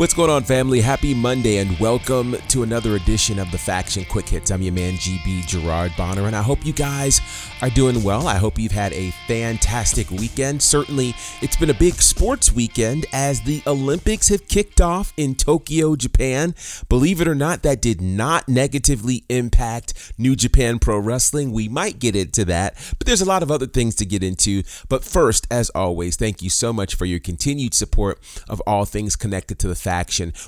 What's going on, family? Happy Monday and welcome to another edition of the Faction Quick Hits. I'm your man, GB Gerard Bonner, and I hope you guys are doing well. I hope you've had a fantastic weekend. Certainly, it's been a big sports weekend as the Olympics have kicked off in Tokyo, Japan. Believe it or not, that did not negatively impact New Japan Pro Wrestling. We might get into that, but there's a lot of other things to get into. But first, as always, thank you so much for your continued support of all things connected to the Faction,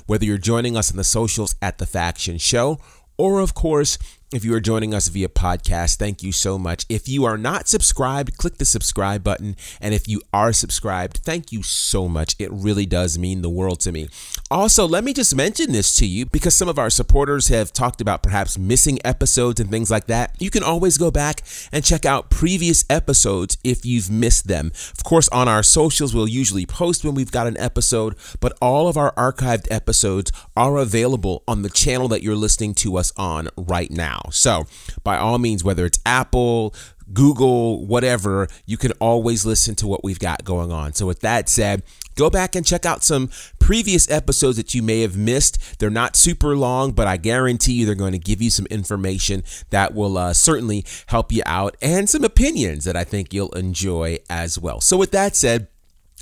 whether you're joining us on the socials at The Faction Show or, of course, if you are joining us via podcast, thank you so much. If you are not subscribed, click the subscribe button. And if you are subscribed, thank you so much. It really does mean the world to me. Also, let me just mention this to you because some of our supporters have talked about perhaps missing episodes and things like that. You can always go back and check out previous episodes if you've missed them. Of course, on our socials, we'll usually post when we've got an episode, but all of our archived episodes are available on the channel that you're listening to us on right now. So, by all means, whether it's Apple, Google, whatever, you can always listen to what we've got going on. So, with that said, go back and check out some previous episodes that you may have missed. They're not super long, but I guarantee you they're going to give you some information that will uh, certainly help you out and some opinions that I think you'll enjoy as well. So, with that said,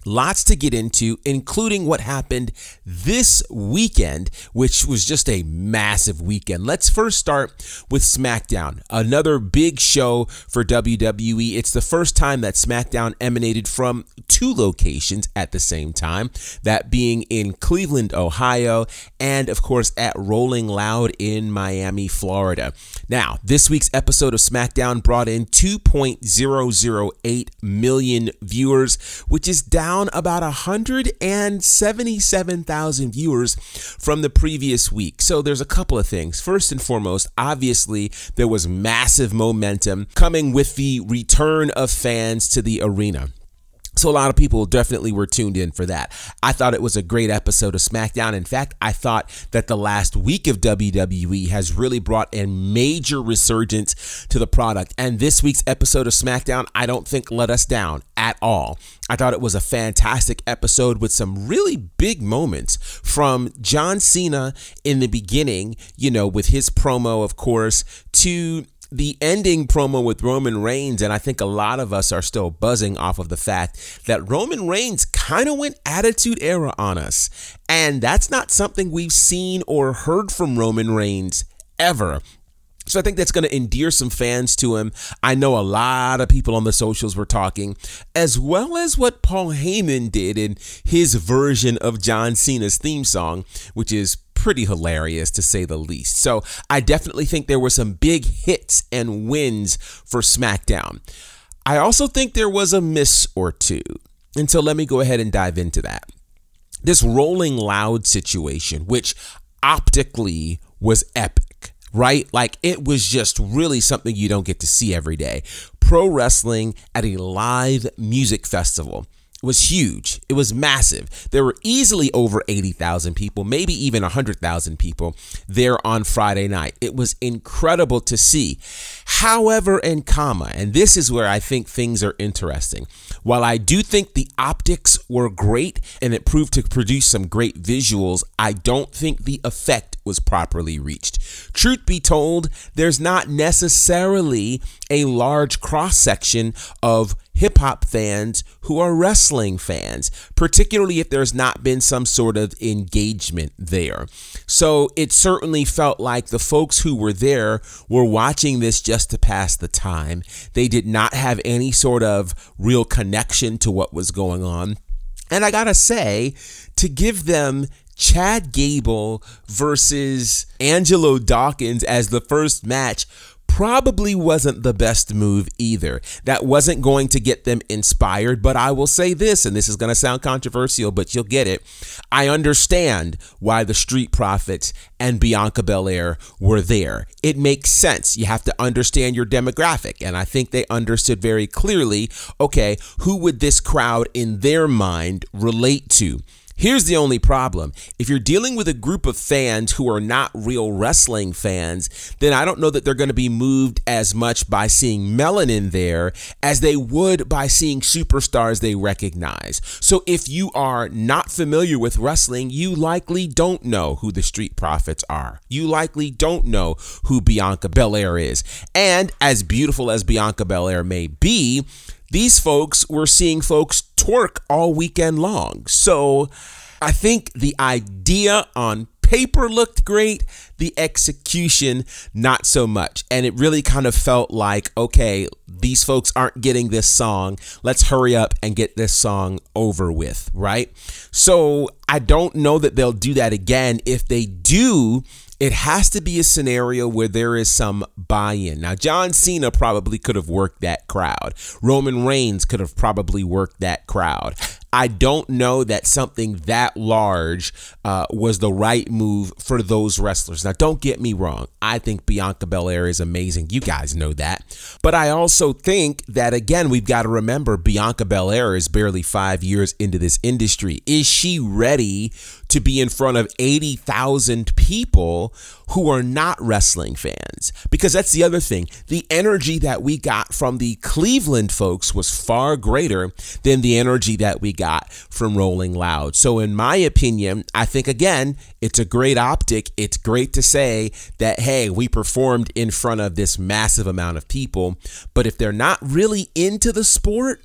Lots to get into, including what happened this weekend, which was just a massive weekend. Let's first start with SmackDown, another big show for WWE. It's the first time that SmackDown emanated from two locations at the same time, that being in Cleveland, Ohio, and of course at Rolling Loud in Miami, Florida. Now, this week's episode of SmackDown brought in 2.008 million viewers, which is down down about 177,000 viewers from the previous week. So there's a couple of things. First and foremost, obviously, there was massive momentum coming with the return of fans to the arena. So a lot of people definitely were tuned in for that. I thought it was a great episode of SmackDown. In fact, I thought that the last week of WWE has really brought a major resurgence to the product. And this week's episode of SmackDown, I don't think let us down at all. I thought it was a fantastic episode with some really big moments from John Cena in the beginning, you know, with his promo, of course, to the ending promo with Roman Reigns, and I think a lot of us are still buzzing off of the fact that Roman Reigns kind of went attitude era on us. And that's not something we've seen or heard from Roman Reigns ever. So I think that's going to endear some fans to him. I know a lot of people on the socials were talking, as well as what Paul Heyman did in his version of John Cena's theme song, which is pretty hilarious to say the least. So I definitely think there were some big hits and wins for SmackDown. I also think there was a miss or two. And so let me go ahead and dive into that. This Rolling Loud situation, which optically was epic, right? Like it was just really something you don't get to see every day. Pro wrestling at a live music festival was huge. It was massive. There were easily over 80,000 people, maybe even 100,000 people there on Friday night. It was incredible to see. However, in comma, and this is where I think things are interesting. While I do think the optics were great and it proved to produce some great visuals, I don't think the effect was properly reached. Truth be told, there's not necessarily a large cross section of hip hop fans who are wrestling fans, particularly if there's not been some sort of engagement there. So it certainly felt like the folks who were there were watching this just to pass the time. They did not have any sort of real connection to what was going on. And I gotta say, to give them Chad Gable versus Angelo Dawkins as the first match probably wasn't the best move either. That wasn't going to get them inspired, but I will say this, and this is going to sound controversial, but you'll get it. I understand why the Street Profits and Bianca Belair were there. It makes sense. You have to understand your demographic, and I think they understood very clearly okay, who would this crowd in their mind relate to? Here's the only problem. If you're dealing with a group of fans who are not real wrestling fans, then I don't know that they're going to be moved as much by seeing Melanin there as they would by seeing superstars they recognize. So if you are not familiar with wrestling, you likely don't know who the Street Profits are. You likely don't know who Bianca Belair is. And as beautiful as Bianca Belair may be, these folks were seeing folks twerk all weekend long. So I think the idea on paper looked great, the execution not so much. And it really kind of felt like, okay, these folks aren't getting this song. Let's hurry up and get this song over with, right? So I don't know that they'll do that again. If they do, it has to be a scenario where there is some buy in. Now, John Cena probably could have worked that crowd, Roman Reigns could have probably worked that crowd. I don't know that something that large uh, was the right move for those wrestlers. Now, don't get me wrong. I think Bianca Belair is amazing. You guys know that. But I also think that, again, we've got to remember Bianca Belair is barely five years into this industry. Is she ready to be in front of 80,000 people who are not wrestling fans. Because that's the other thing. The energy that we got from the Cleveland folks was far greater than the energy that we got from Rolling Loud. So, in my opinion, I think again, it's a great optic. It's great to say that, hey, we performed in front of this massive amount of people. But if they're not really into the sport,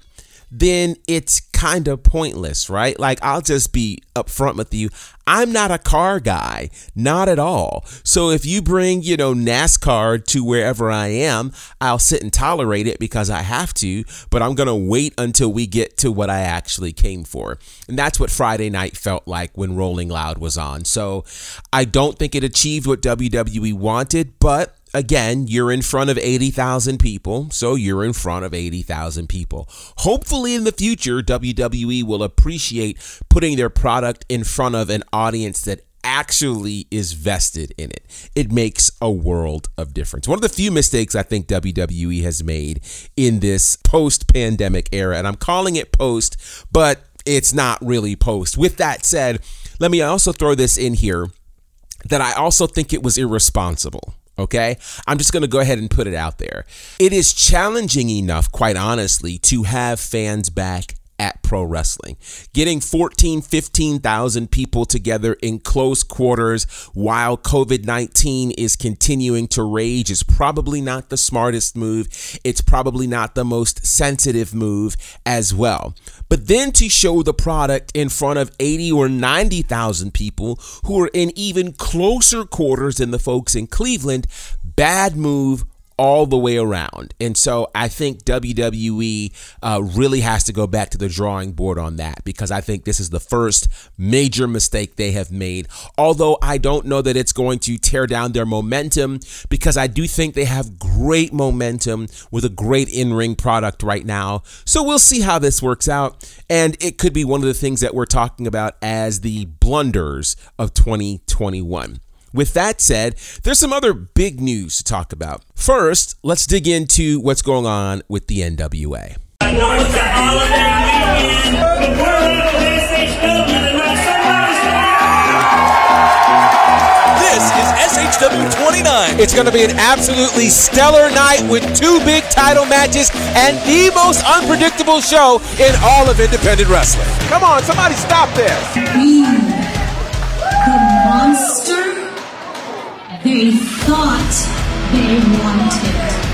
then it's kind of pointless, right? Like, I'll just be upfront with you. I'm not a car guy, not at all. So if you bring, you know, NASCAR to wherever I am, I'll sit and tolerate it because I have to, but I'm going to wait until we get to what I actually came for. And that's what Friday night felt like when Rolling Loud was on. So I don't think it achieved what WWE wanted, but again, you're in front of 80,000 people, so you're in front of 80,000 people. Hopefully, in the future, WWE will appreciate putting their product in front of an audience that actually is vested in it. It makes a world of difference. One of the few mistakes I think WWE has made in this post pandemic era, and I'm calling it post, but it's not really post. With that said, let me also throw this in here that I also think it was irresponsible. Okay. I'm just to go ahead and put it out there. It is challenging enough, quite honestly, to have fans back at pro wrestling. Getting 14, 15,000 people together in close quarters while COVID 19 is continuing to rage is probably not the smartest move. It's probably not the most sensitive move as well. But then to show the product in front of 80 or 90,000 people who are in even closer quarters than the folks in Cleveland, bad move all the way around. And so I think WWE uh, really has to go back to the drawing board on that because I think this is the first major mistake they have made. Although I don't know that it's going to tear down their momentum because I do think they have great momentum with a great in ring product right now. So we'll see how this works out. And it could be one of the things that we're talking about as the blunders of 2021. With that said, there's some other big news to talk about. First, let's dig into what's going on with the NWA. This is SHW 29. It's going to be an absolutely stellar night with two big title matches and the most unpredictable show in all of independent wrestling. Come on, somebody stop this. We, the monster they thought they wanted.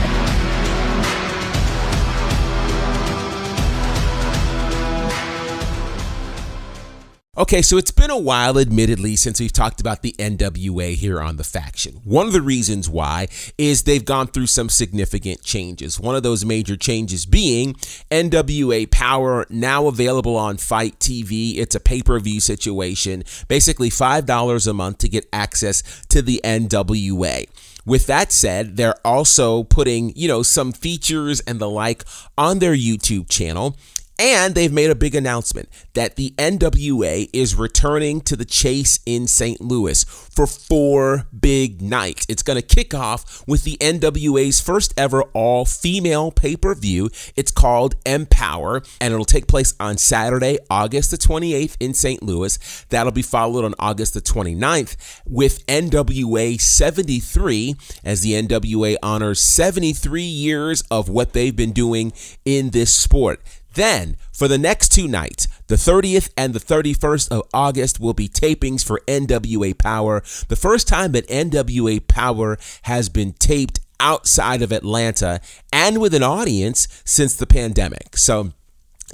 Okay, so it's been a while, admittedly, since we've talked about the NWA here on The Faction. One of the reasons why is they've gone through some significant changes. One of those major changes being NWA Power, now available on FITE TV. It's a pay per view situation, basically $5 a month to get access to the NWA. With that said, they're also putting, you know, some features and the like on their YouTube channel. And they've made a big announcement that the NWA is returning to the Chase in St. Louis for four big nights. It's going to kick off with the NWA's first ever all female pay per view. It's called Empower, and it'll take place on Saturday, August the 28th in St. Louis. That'll be followed on August the 29th with NWA 73 as the NWA honors 73 years of what they've been doing in this sport. Then, for the next two nights, the 30th and the 31st of August will be tapings for NWA Power. The first time that NWA Power has been taped outside of Atlanta and with an audience since the pandemic. So,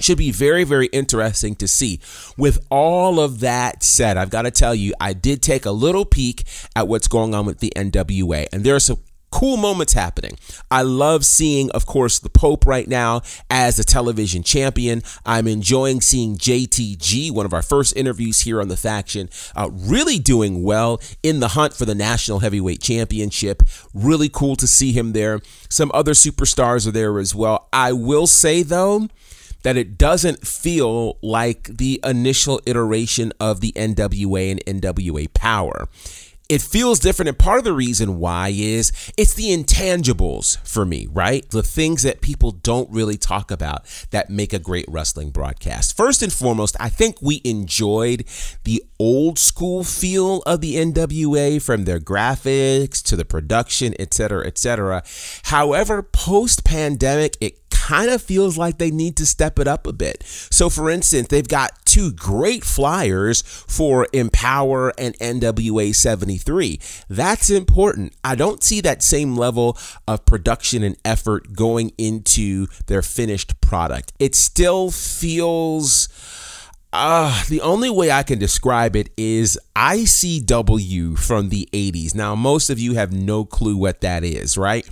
should be very, very interesting to see. With all of that said, I've got to tell you, I did take a little peek at what's going on with the NWA, and there are some cool moments happening. I love seeing, of course, the Pope right now as a television champion. I'm enjoying seeing JTG, one of our first interviews here on the faction, uh, really doing well in the hunt for the National Heavyweight Championship. Really cool to see him there. Some other superstars are there as well. I will say, though, that it doesn't feel like the initial iteration of the NWA and NWA Power it feels different. And part of the reason why is it's the intangibles for me, right? The things that people don't really talk about that make a great wrestling broadcast. First and foremost, I think we enjoyed the old school feel of the NWA from their graphics to the production, et cetera, et cetera. However, post pandemic, it kind of feels like they need to step it up a bit. So, for instance, they've got two great flyers for Empower and NWA 73. That's important. I don't see that same level of production and effort going into their finished product. It still feels uh, the only way I can describe it is ICW from the 80s. Now, most of you have no clue what that is, right?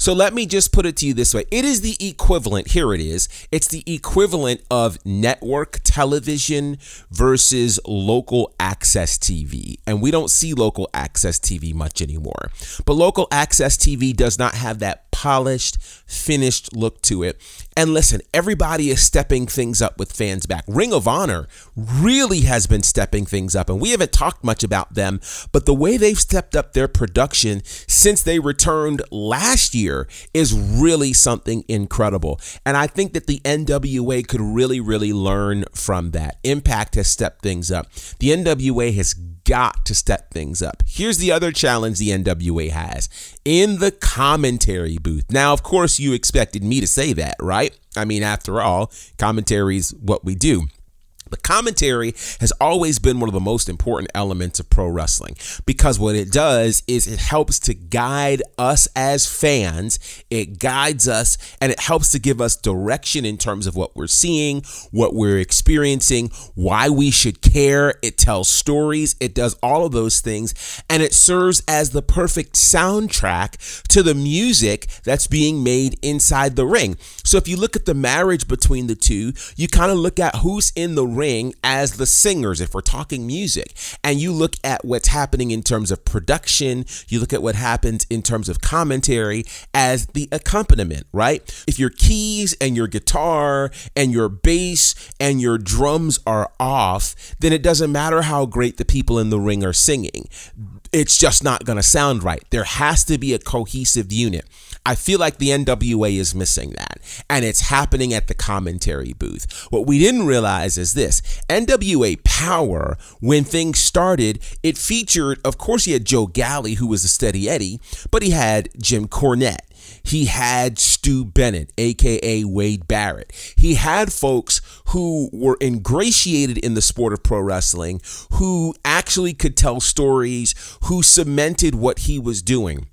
So let me just put it to you this way it is the equivalent, here it is, it's the equivalent of network television versus local access TV. And we don't see local access TV much anymore. But local access TV does not have that polished, finished look to it. And listen, everybody is stepping things up with fans back. Ring of Honor really has been stepping things up, and we haven't talked much about them, but the way they've stepped up their production since they returned last year is really something incredible. And I think that the NWA could really, really learn from that. Impact has stepped things up. The NWA has got to step things up. Here's the other challenge the NWA has in the commentary booth. Now, of course, you expected me to say that, right? I mean, after all, commentary is what we do. The commentary has always been one of the most important elements of pro wrestling because what it does is it helps to guide us as fans. It guides us and it helps to give us direction in terms of what we're seeing, what we're experiencing, why we should care. It tells stories, it does all of those things, and it serves as the perfect soundtrack to the music that's being made inside the ring. So if you look at the marriage between the two, you kind of look at who's in the ring as the singers, if we're talking music, and you look at what's happening in terms of production, you look at what happens in terms of commentary as the accompaniment, right? If your keys and your guitar and your bass and your drums are off, then it doesn't matter how great the people in the ring are singing. It's just not going to sound right. There has to be a cohesive unit. I feel like the NWA is missing that, and it's happening at the commentary booth. What we didn't realize is this NWA Power, when things started, it featured, of course, he had Joe Galli, who was a steady Eddie, but he had Jim Cornette. He had Stu Bennett, aka Wade Barrett. He had folks who were ingratiated in the sport of pro wrestling, who actually could tell stories, who cemented what he was doing.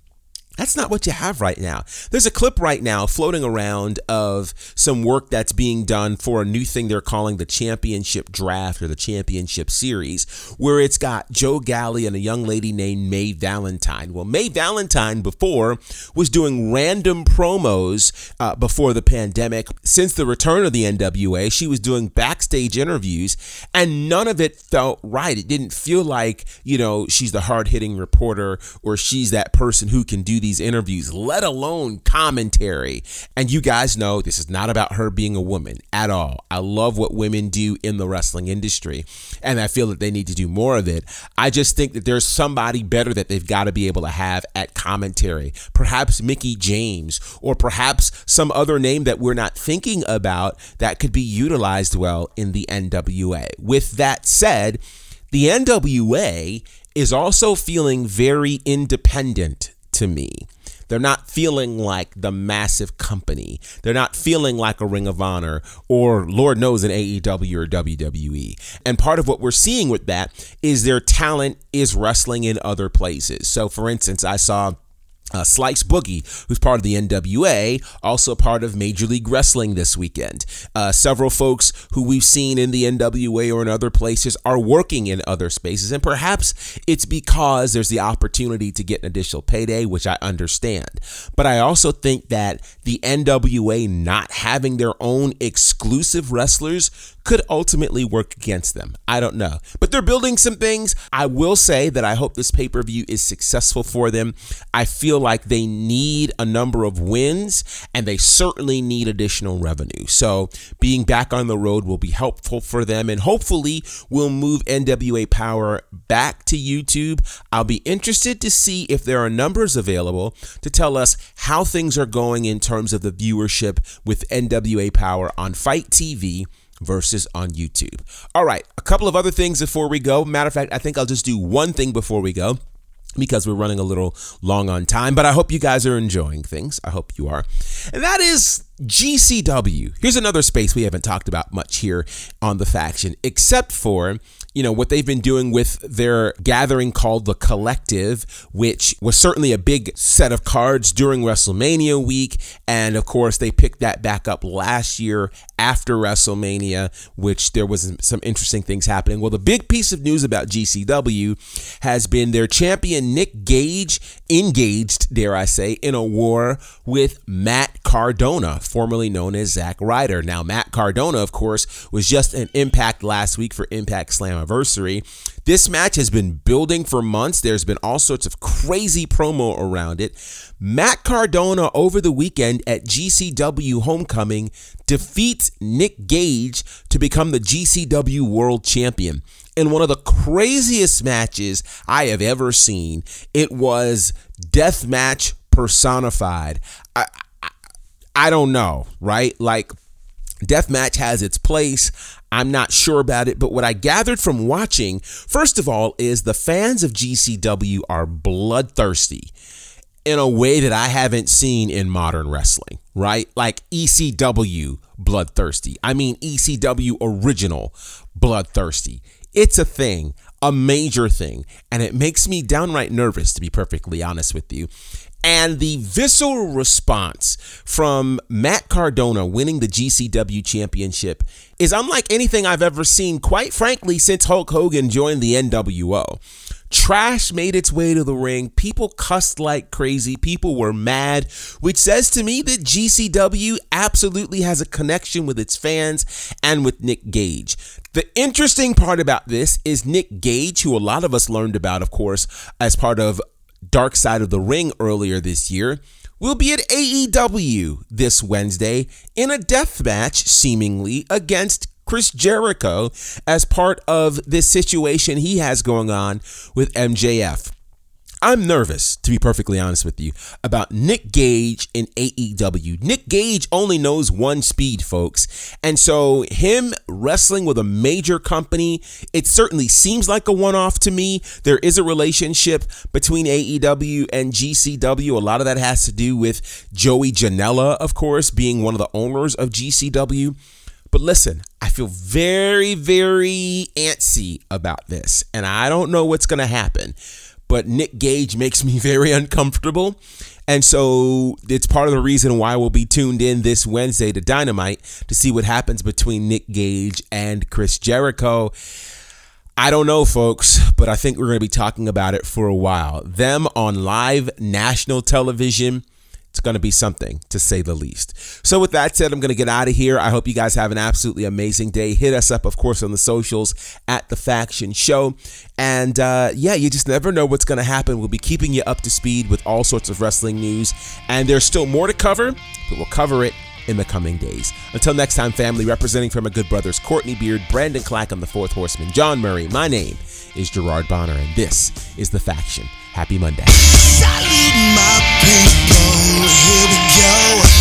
That's not what you have right now. There's a clip right now floating around of some work that's being done for a new thing they're calling the championship draft or the championship series, where it's got Joe Galli and a young lady named May Valentine. Well, May Valentine before was doing random promos uh, before the pandemic. Since the return of the NWA, she was doing backstage interviews, and none of it felt right. It didn't feel like, you know, she's the hard hitting reporter or she's that person who can do the these interviews, let alone commentary. And you guys know this is not about her being a woman at all. I love what women do in the wrestling industry, and I feel that they need to do more of it. I just think that there's somebody better that they've got to be able to have at commentary. Perhaps Mickie James, or perhaps some other name that we're not thinking about that could be utilized well in the NWA. With that said, the NWA is also feeling very independent to me. They're not feeling like the massive company. They're not feeling like a Ring of Honor or, Lord knows, an AEW or WWE. And part of what we're seeing with that is their talent is wrestling in other places. So, for instance, I saw uh, Slice Boogie, who's part of the NWA, also part of Major League Wrestling this weekend. Uh, several folks who we've seen in the NWA or in other places are working in other spaces, and perhaps it's because there's the opportunity to get an additional payday, which I understand. But I also think that the NWA not having their own exclusive wrestlers could ultimately work against them. I don't know. But they're building some things. I will say that I hope this pay per view is successful for them. I feel like they need a number of wins and they certainly need additional revenue. So being back on the road will be helpful for them and hopefully we'll move NWA Power back to YouTube. I'll be interested to see if there are numbers available to tell us how things are going in terms of the viewership with NWA Power on FITE TV versus on YouTube. All right, a couple of other things before we go. Matter of fact, I think I'll just do one thing before we go because we're running a little long on time, but I hope you guys are enjoying things. I hope you are. And that is GCW. Here's another space we haven't talked about much here on the faction, except for you know, what they've been doing with their gathering called the Collective, which was certainly a big set of cards during WrestleMania week. And of course, they picked that back up last year after WrestleMania, which there was some interesting things happening. Well, the big piece of news about GCW has been their champion Nick Gage engaged, dare I say, in a war with Matt Cardona, formerly known as Zack Ryder. Now, Matt Cardona, of course, was just an impact last week for Impact Slammiversary. This match has been building for months. There's been all sorts of crazy promo around it. Matt Cardona over the weekend at GCW Homecoming defeats Nick Gage to become the GCW World Champion in one of the craziest matches I have ever seen. It was death match personified. I, I, I don't know, right? Like death match has its place. I'm not sure about it, but what I gathered from watching, first of all, is the fans of GCW are bloodthirsty in a way that I haven't seen in modern wrestling, right? Like ECW bloodthirsty. I mean ECW original bloodthirsty. It's a thing, a major thing, and it makes me downright nervous, to be perfectly honest with you. And the visceral response from Matt Cardona winning the GCW championship is unlike anything I've ever seen, quite frankly, since Hulk Hogan joined the NWO. Trash made its way to the ring. People cussed like crazy. People were mad, which says to me that GCW absolutely has a connection with its fans and with Nick Gage. The interesting part about this is Nick Gage, who a lot of us learned about, of course, as part of Dark Side of the Ring earlier this year, will be at AEW this Wednesday in a death match, seemingly, against Chris Jericho as part of this situation he has going on with MJF. I'm nervous, to be perfectly honest with you, about Nick Gage in AEW. Nick Gage only knows one speed, folks. And so, him wrestling with a major company, it certainly seems like a one off to me. There is a relationship between AEW and GCW. A lot of that has to do with Joey Janela, of course, being one of the owners of GCW. But listen, I feel very, very antsy about this, and I don't know what's going to happen. But Nick Gage makes me very uncomfortable. And so it's part of the reason why we'll be tuned in this Wednesday to Dynamite to see what happens between Nick Gage and Chris Jericho. I don't know, folks, but I think we're going to be talking about it for a while. Them on live national television. It's going to be something to say the least. So, with that said, I'm going to get out of here. I hope you guys have an absolutely amazing day. Hit us up, of course, on the socials at The Faction Show. And uh, yeah, you just never know what's going to happen. We'll be keeping you up to speed with all sorts of wrestling news. And there's still more to cover, but we'll cover it in the coming days. Until next time, family, representing from my good brothers Courtney Beard, Brandon Clack, and the Fourth Horseman, John Murray, my name is Gerard Bonner, and this is The Faction. Happy Monday. People, here we go.